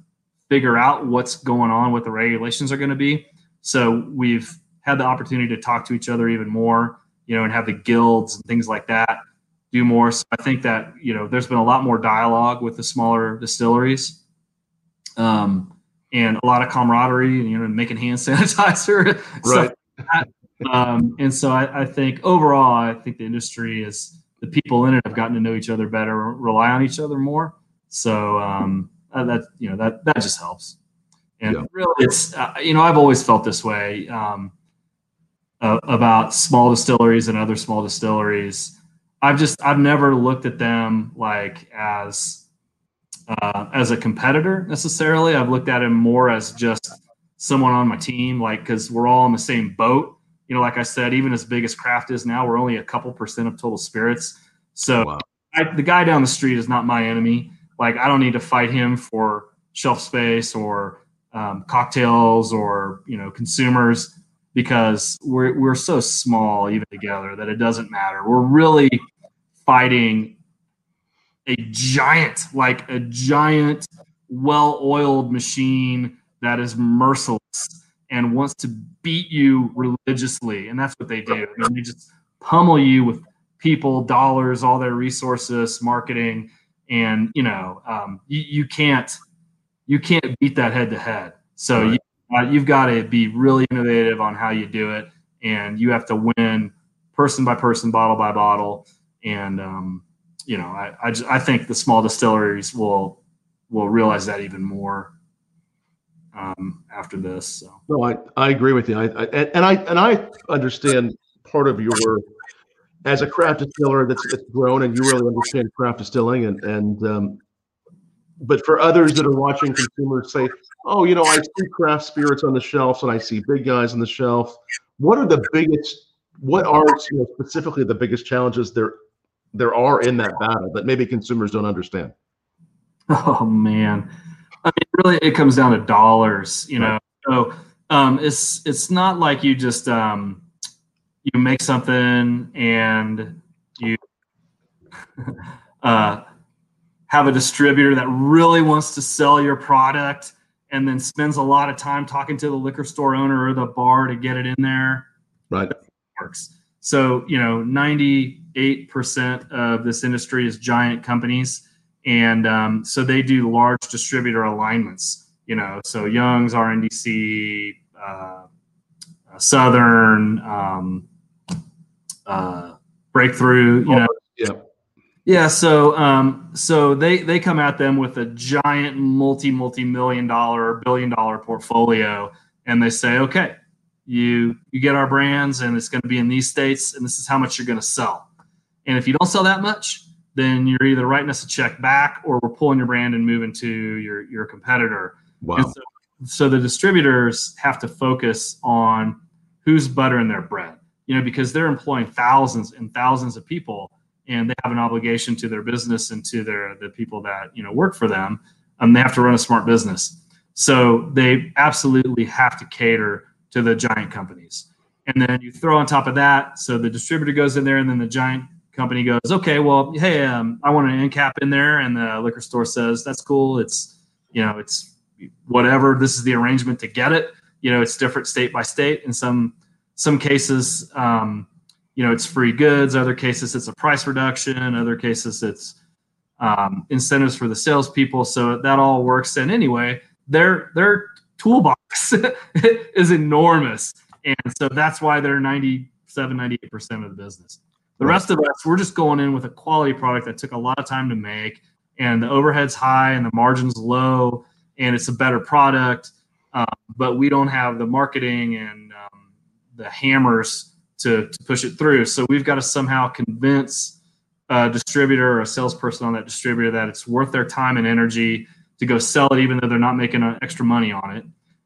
figure out what's going on, what the regulations are going to be. So we've had the opportunity to talk to each other even more, you know, and have the guilds and things like that do more. So I think that you know there's been a lot more dialogue with the smaller distilleries, um, and a lot of camaraderie, and you know, making hand sanitizer, right? Um, and so I, I think overall, I think the industry is the people in it have gotten to know each other better, rely on each other more. So um, uh, that you know that that just helps. And yeah. really, it's uh, you know I've always felt this way um, uh, about small distilleries and other small distilleries. I've just I've never looked at them like as uh, as a competitor necessarily. I've looked at them more as just someone on my team, like because we're all in the same boat. You know, like I said, even as big as craft is now, we're only a couple percent of total spirits. So wow. I, the guy down the street is not my enemy like I don't need to fight him for shelf space or um, cocktails or you know consumers because we're we're so small even together that it doesn't matter. We're really fighting a giant, like a giant, well-oiled machine that is merciless and wants to beat you religiously, and that's what they do. I mean, they just pummel you with people, dollars, all their resources, marketing, and you know um, you, you can't you can't beat that head to head. So right. you, uh, you've got to be really innovative on how you do it, and you have to win person by person, bottle by bottle. And um, you know, I I, just, I think the small distilleries will will realize that even more um, after this. So. No, I, I agree with you. I, I, and I and I understand part of your as a craft distiller that's, that's grown and you really understand craft distilling and and um, but for others that are watching consumers say oh you know i see craft spirits on the shelves and i see big guys on the shelf what are the biggest what are you know, specifically the biggest challenges there there are in that battle that maybe consumers don't understand? Oh man, I mean, really, it comes down to dollars. You know, so um, it's it's not like you just um, you make something and you uh, have a distributor that really wants to sell your product and then spends a lot of time talking to the liquor store owner or the bar to get it in there. Right. Works. So, you know, 98% of this industry is giant companies. And um, so they do large distributor alignments, you know, so Young's, RNDC, uh, Southern, um, uh, Breakthru, you know. Yeah. Yeah, so um, so they they come at them with a giant multi multi million dollar billion dollar portfolio, and they say, okay, you you get our brands, and it's going to be in these states, and this is how much you're going to sell. And if you don't sell that much, then you're either writing us a check back, or we're pulling your brand and moving to your your competitor. Wow. And so, so the distributors have to focus on who's buttering their bread, you know, because they're employing thousands and thousands of people and they have an obligation to their business and to their the people that you know work for them um, they have to run a smart business so they absolutely have to cater to the giant companies and then you throw on top of that so the distributor goes in there and then the giant company goes okay well hey um, i want an end cap in there. And the liquor store says that's cool. It's you know it's whatever. This is the arrangement to get it. You know it's different state by state. In some some cases um, you know it's free goods. Other cases it's a price reduction. Other cases it's um, incentives for the salespeople. So that all works. And anyway their their toolbox is enormous. And so that's why they're 97 98% of the business the rest of us we're just going in with a quality product that took a lot of time to make and the overhead's high and the margins low and it's a better product um, but we don't have the marketing and um, the hammers to, to push it through. So we've got to somehow convince a distributor or a salesperson on that distributor that it's worth their time and energy to go sell it, even though they're not making extra money on it.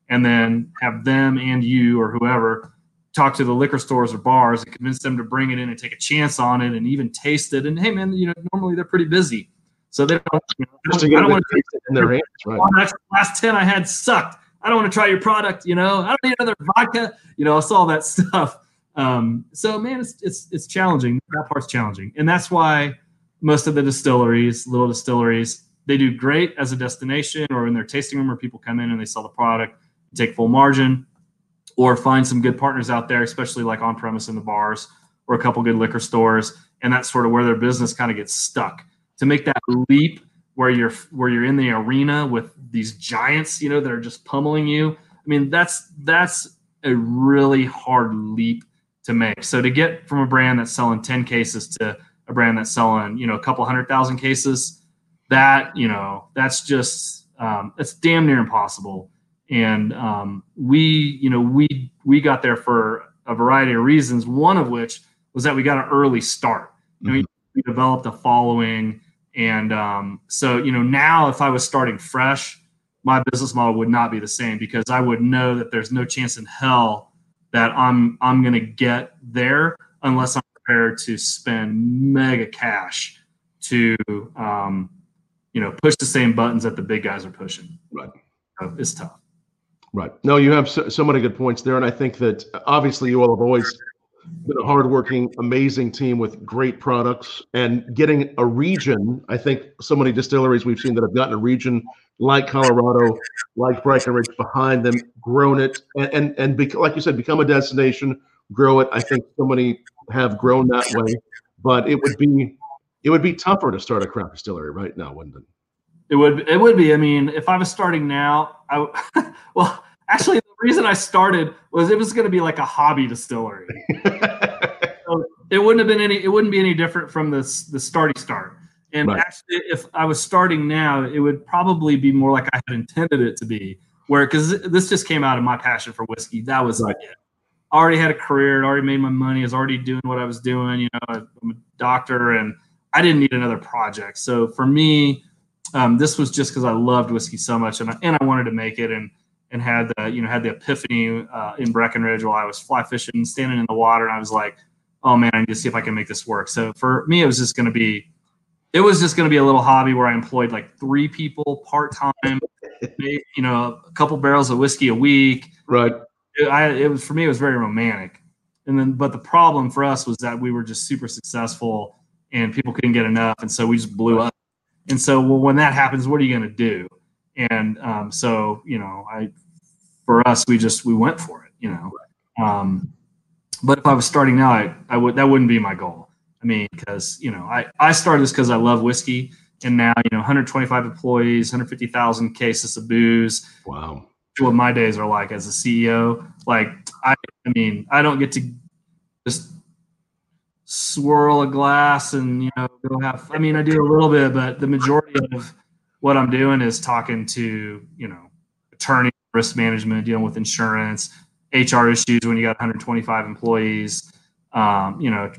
And then have them and you or whoever talk to the liquor stores or bars and convince them to bring it in and take a chance on it and even taste it. And hey, man, you know, normally they're pretty busy. So they don't, you know, I don't want to taste it in their hands, right? oh, that's the last 10 I had sucked. I don't want to try your product, you know. I don't need another vodka, you know, it's all that stuff. Um, so man, it's it's it's challenging. That part's challenging. And that's why most of the distilleries, little distilleries, they do great as a destination or in their tasting room where people come in and they sell the product, take full margin, or find some good partners out there, especially like on premise in the bars or a couple good liquor stores. And that's sort of where their business kind of gets stuck. To make that leap where you're where you're in the arena with these giants, you know, that are just pummeling you. I mean, that's that's a really hard leap to make. So to get from a brand that's selling 10 cases to a brand that's selling, you know, a couple hundred thousand cases, that, you know, that's just um, it's damn near impossible. And um, we, you know, we we got there for a variety of reasons. One of which was that we got an early start. You know, Mhm. we developed a following, and um, so you know now if I was starting fresh, my business model would not be the same because I would know that there's no chance in hell that I'm I'm going to get there unless I'm prepared to spend mega cash to um, you know push the same buttons that the big guys are pushing. Right. So it's tough. Right. No, you have so, so many good points there, and I think that obviously you all have always been a hardworking, amazing team with great products, and getting a region. I think so many distilleries we've seen that have gotten a region like Colorado, like Breckenridge behind them, grown it, and and, and like you said, become a destination, grow it. I think so many have grown that way, but it would be it would be tougher to start a craft distillery right now, wouldn't it? It would it would be. I mean, if I was starting now, I well, actually, the reason I started was it was going to be like a hobby distillery. So it wouldn't have been any. It wouldn't be any different from the s- the starty start. And Right. actually, if I was starting now, it would probably be more like I had intended it to be. Where because this just came out of my passion for whiskey. That was Right. it. I already had a career. I'd already made my money. I was already doing what I was doing. You know, I'm a doctor, and I didn't need another project. So for me, um, this was just because I loved whiskey so much, and I, and I wanted to make it, and and had the you know had the epiphany uh, in Breckenridge while I was fly fishing, standing in the water, and I was like, oh man, I need to see if I can make this work. So for me, it was just going to be, it was just going to be a little hobby where I employed like three people part time, you know, a couple barrels of whiskey a week. Right. It, I, it was for me, it was very romantic. And then, but the problem for us was that we were just super successful and people couldn't get enough. And so we just blew up. And so, well, when that happens, what are you going to do? And um, so, you know, I, for us, we just, we went for it, you know. Um, but if I was starting now, I, I would, that wouldn't be my goal. I mean, because, you know, I, I started this because I love whiskey. And now, you know, 125 employees, 150,000 cases of booze. Wow. What my days are like as a CEO. Like, I, I mean, I don't get to just swirl a glass and you know go have i mean i do a little bit but the majority of what i'm doing is talking to you know attorney risk management dealing with insurance hr issues when you got 125 employees um, you know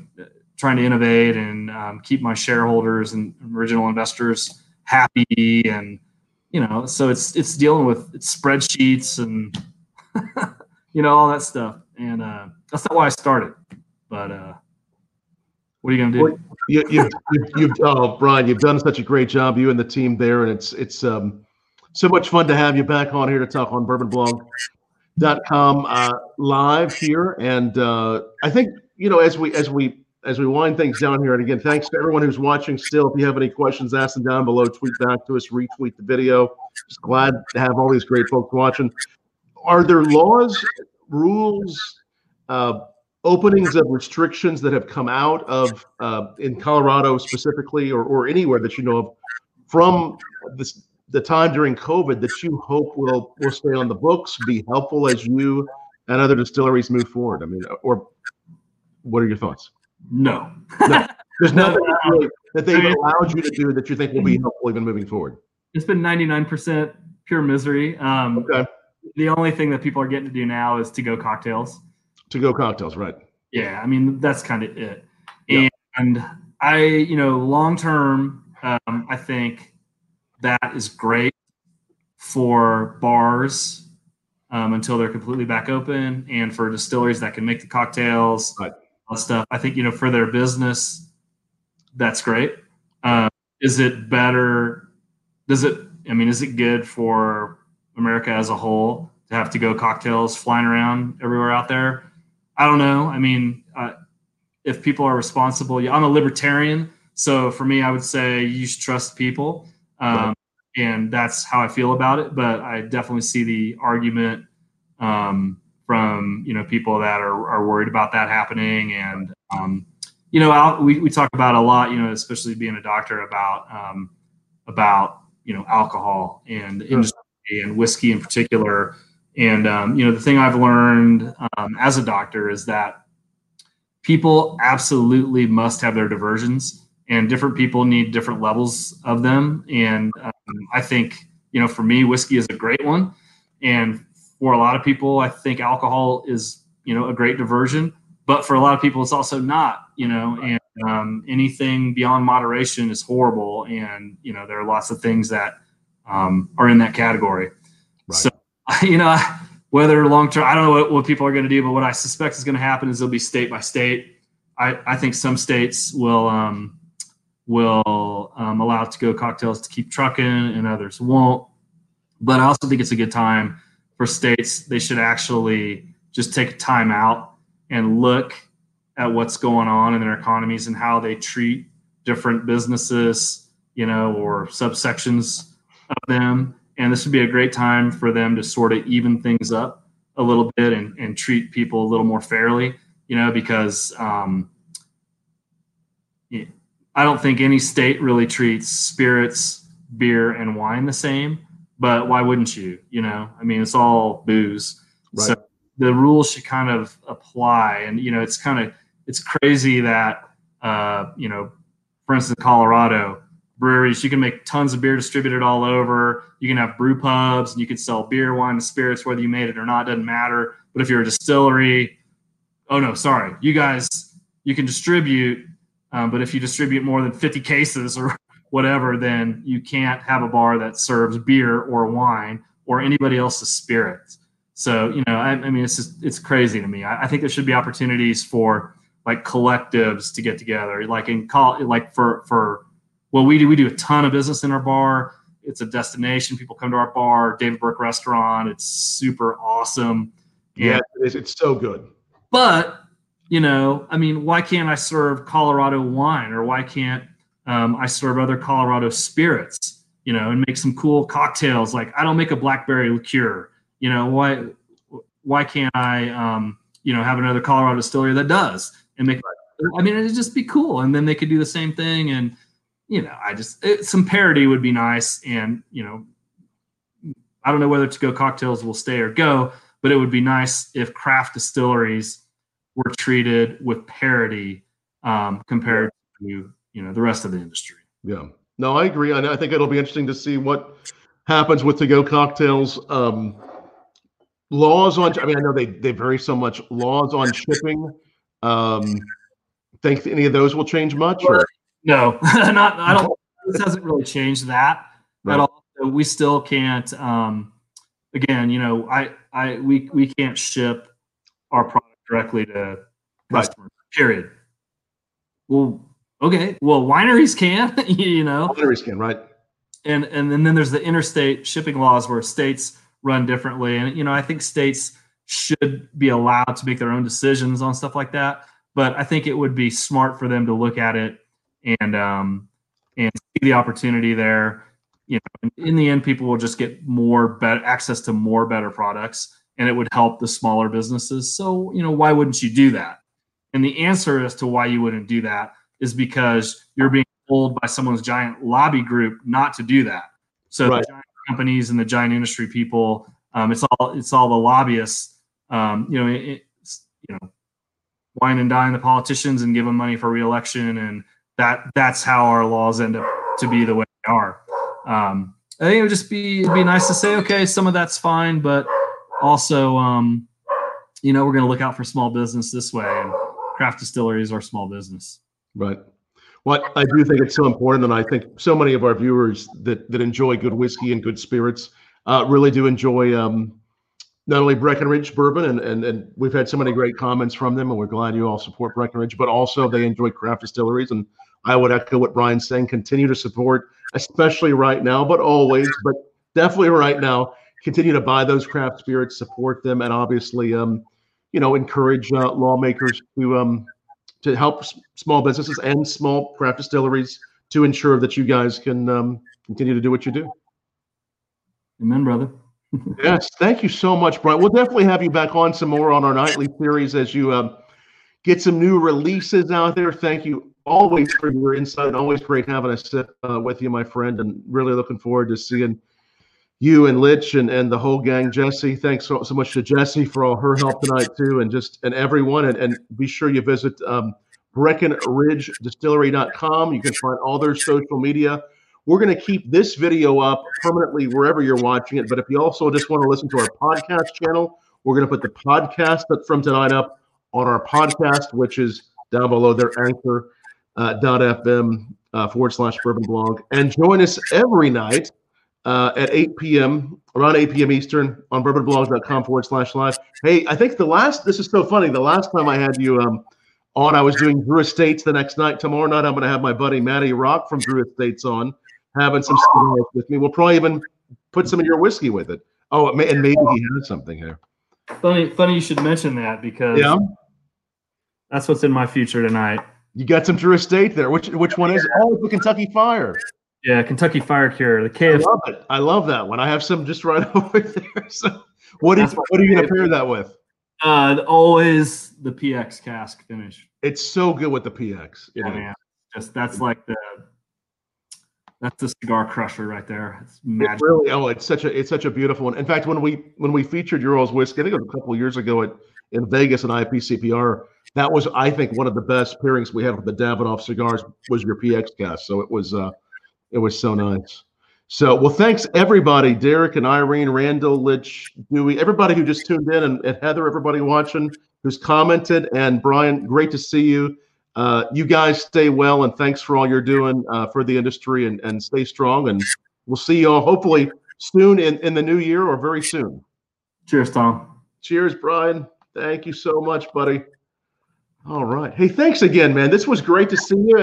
trying to innovate and um, keep my shareholders and original investors happy and you know so it's it's dealing with it's spreadsheets and you know all that stuff. And uh, that's not why i started but uh, what are you gonna do? Well, you, you, you, you've, oh, Brian, you've done such a great job, you and the team there, and it's it's um, so much fun to have you back on here to talk on bourbonblog.com uh, live here. And uh, I think you know as we as we as we wind things down here, and again, thanks to everyone who's watching. Still, if you have any questions, ask them down below. Tweet back to us, retweet the video. Just glad to have all these great folks watching. Are there laws, rules? Uh, openings of restrictions that have come out of uh, in Colorado specifically, or, or anywhere that you know of, from this, the time during COVID that you hope will will stay on the books, be helpful as you and other distilleries move forward? I mean, or what are your thoughts? No, no. There's nothing really that they've allowed you to do that you think will be helpful even moving forward. It's been 99% pure misery. Um, okay. The only thing that people are getting to do now is to go cocktails to go cocktails, right? Yeah, I mean that's kind of it. Yep. And I, you know, long term, um, I think that is great for bars um, until they're completely back open, and for distilleries that can make the cocktails, right. all stuff. I think you know for their business, that's great. Um, is it better? Does it? I mean, is it good for America as a whole to have to go cocktails flying around everywhere out there? I don't know. I mean, uh, if people are responsible, yeah, I'm a libertarian, so for me, I would say you should trust people, um, right. and that's how I feel about it. But I definitely see the argument um, from you know people that are, are worried about that happening, and um, you know, we we talk about a lot, you know, especially being a doctor about um, about you know alcohol and sure. industry and whiskey in particular and um, you know, the thing I've learned um, as a doctor is that people absolutely must have their diversions, and different people need different levels of them. And um, I think you know, for me, whiskey is a great one, and for a lot of people, I think alcohol is you know a great diversion. But for a lot of people, it's also not. You know, and um, anything beyond moderation is horrible. And you know, there are lots of things that um, are in that category. You know, whether long term, I don't know what, what people are going to do, but what I suspect is going to happen is it'll be state by state. I, I think some states will um, will um, allow to go cocktails to keep trucking, and others won't. But I also think it's a good time for states. They should actually just take time out and look at what's going on in their economies and how they treat different businesses, you know, or subsections of them and this would be a great time for them to sort of even things up a little bit and, and treat people a little more fairly, you know, because um, I don't think any state really treats spirits, beer, and wine the same. But why wouldn't you? You know, I mean, it's all booze. Right. So the rules should kind of apply. And, you know, it's kind of, it's crazy that, uh, you know, for instance, Colorado, breweries. You can make tons of beer distributed all over. You can have brew pubs and you can sell beer, wine, and spirits, whether you made it or not, doesn't matter. But if you're a distillery, oh no, sorry, you guys, you can distribute, um, but if you distribute more than 50 cases or whatever, then you can't have a bar that serves beer or wine or anybody else's spirits. So, you know, I, I mean, it's just, it's crazy to me. I, I think there should be opportunities for like collectives to get together. Like in call, like for for well, we do we do a ton of business in our bar. It's a destination. People come to our bar, David Burke Restaurant. It's super awesome. Yeah, And- it is. It's so good. but you know, I mean, why can't I serve Colorado wine or why can't um, I serve other Colorado spirits? You know, and make some cool cocktails. Like I don't make a blackberry liqueur. You know, why why can't I um, you know have another Colorado distillery that does and make? I mean, it'd just be cool, and then they could do the same thing. And you know, I just it, some parity would be nice. And you know, I don't know whether to go cocktails will stay or go, but it would be nice if craft distilleries were treated with parity um, compared to you know the rest of the industry. Yeah. No, I agree. And I think it'll be interesting to see what happens with to-go cocktails. Um, laws on, I mean, I know they, they vary so much. Laws on shipping. Um, think any of those will change much? Or? No, not I don't. This hasn't really changed that Right. at all. So we still can't. Um, again, you know, I I we we can't ship our product directly to Right. customers. Period. Well, okay. Well, wineries can, you know. Wineries can, right? and and then, then there's the interstate shipping laws where states run differently and you know i think states should be allowed to make their own decisions on stuff like that but i think it would be smart for them to look at it and um and see the opportunity there you know in the end people will just get more better access to more better products and it would help the smaller businesses so you know why wouldn't you do that and the answer as to why you wouldn't do that is because you're being told by someone's giant lobby group not to do that. So Right. the giant companies and the giant industry people, um, it's all it's all the lobbyists. Um, you know, it, you know, wine and dine the politicians and give them money for reelection, and that that's how our laws end up to be the way they are. Um, I think it would just be it'd be nice to say, okay, some of that's fine, but also, um, you know, we're going to look out for small business this way, and craft distilleries are small business. Right. What I do think it's so important, and I think so many of our viewers that that enjoy good whiskey and good spirits uh, really do enjoy um, not only Breckenridge bourbon, and, and and we've had so many great comments from them, and we're glad you all support Breckenridge, but also they enjoy craft distilleries, and I would echo what Brian's saying: continue to support, especially right now, but always, but definitely right now, continue to buy those craft spirits, support them, and obviously, um, you know, encourage uh, lawmakers to um, to help s- small businesses and small craft distilleries to ensure that you guys can um, continue to do what you do. Amen, brother. Yes, thank you so much, Brian. We'll definitely have you back on some more on our nightly series as you um, get some new releases out there. Thank you always for your insight. Always great having us sit uh, with you, my friend, and really looking forward to seeing you and Litch and, and the whole gang. Jesse, thanks so, so much to Jesse for all her help tonight too, and just and everyone. And, and be sure you visit um, BreckenridgeDistillery.com. You can find all their social media. We're going to keep this video up permanently wherever you're watching it. But if you also just want to listen to our podcast channel, we're going to put the podcast from tonight up on our podcast, which is down below their anchor uh, fm uh, forward slash bourbon blog. And join us every night uh, at 8 p.m. around 8 p.m. Eastern on bourbonblog.com forward slash live. Hey, I think the last, this is so funny. The last time I had you um, on, I was doing Drew Estates the next night. Tomorrow night, I'm going to have my buddy Matty Rock from Drew Estates on, having some with me. We'll probably even put some of your whiskey with it. Oh, it may, and maybe he has something here. Funny, funny you should mention that because Yeah. that's what's in my future tonight. You got some Drew Estate there. Which which one is? it? Oh, it's the Kentucky Fire. Yeah, Kentucky Fire Cure, the I love it. I love that one. I have some just right over there. So, what is what are you to pair that with? Uh, always the PX cask finish. It's so good with the PX. Yeah, man. Just that's like the that's the cigar crusher right there. It's It magic. really, oh, it's such a it's such a beautiful one. In fact, when we when we featured your all's whiskey, I think it was a couple years ago at in Vegas and IPCPR, that was I think one of the best pairings we had with the Davidoff cigars was your PX cask. So it was uh it was so nice. So well, thanks everybody, Derek and Irene, Randall, Litch, Dewey, everybody who just tuned in, and, and Heather, everybody watching who's commented, and Brian, great to see you. Uh, you guys stay well, and thanks for all you're doing uh, for the industry, and, and stay strong. And we'll see you all hopefully soon in, in the new year or very soon. Cheers, Tom. Cheers, Brian. Thank you so much, buddy. All right. Hey, thanks again, man. This was great to see you.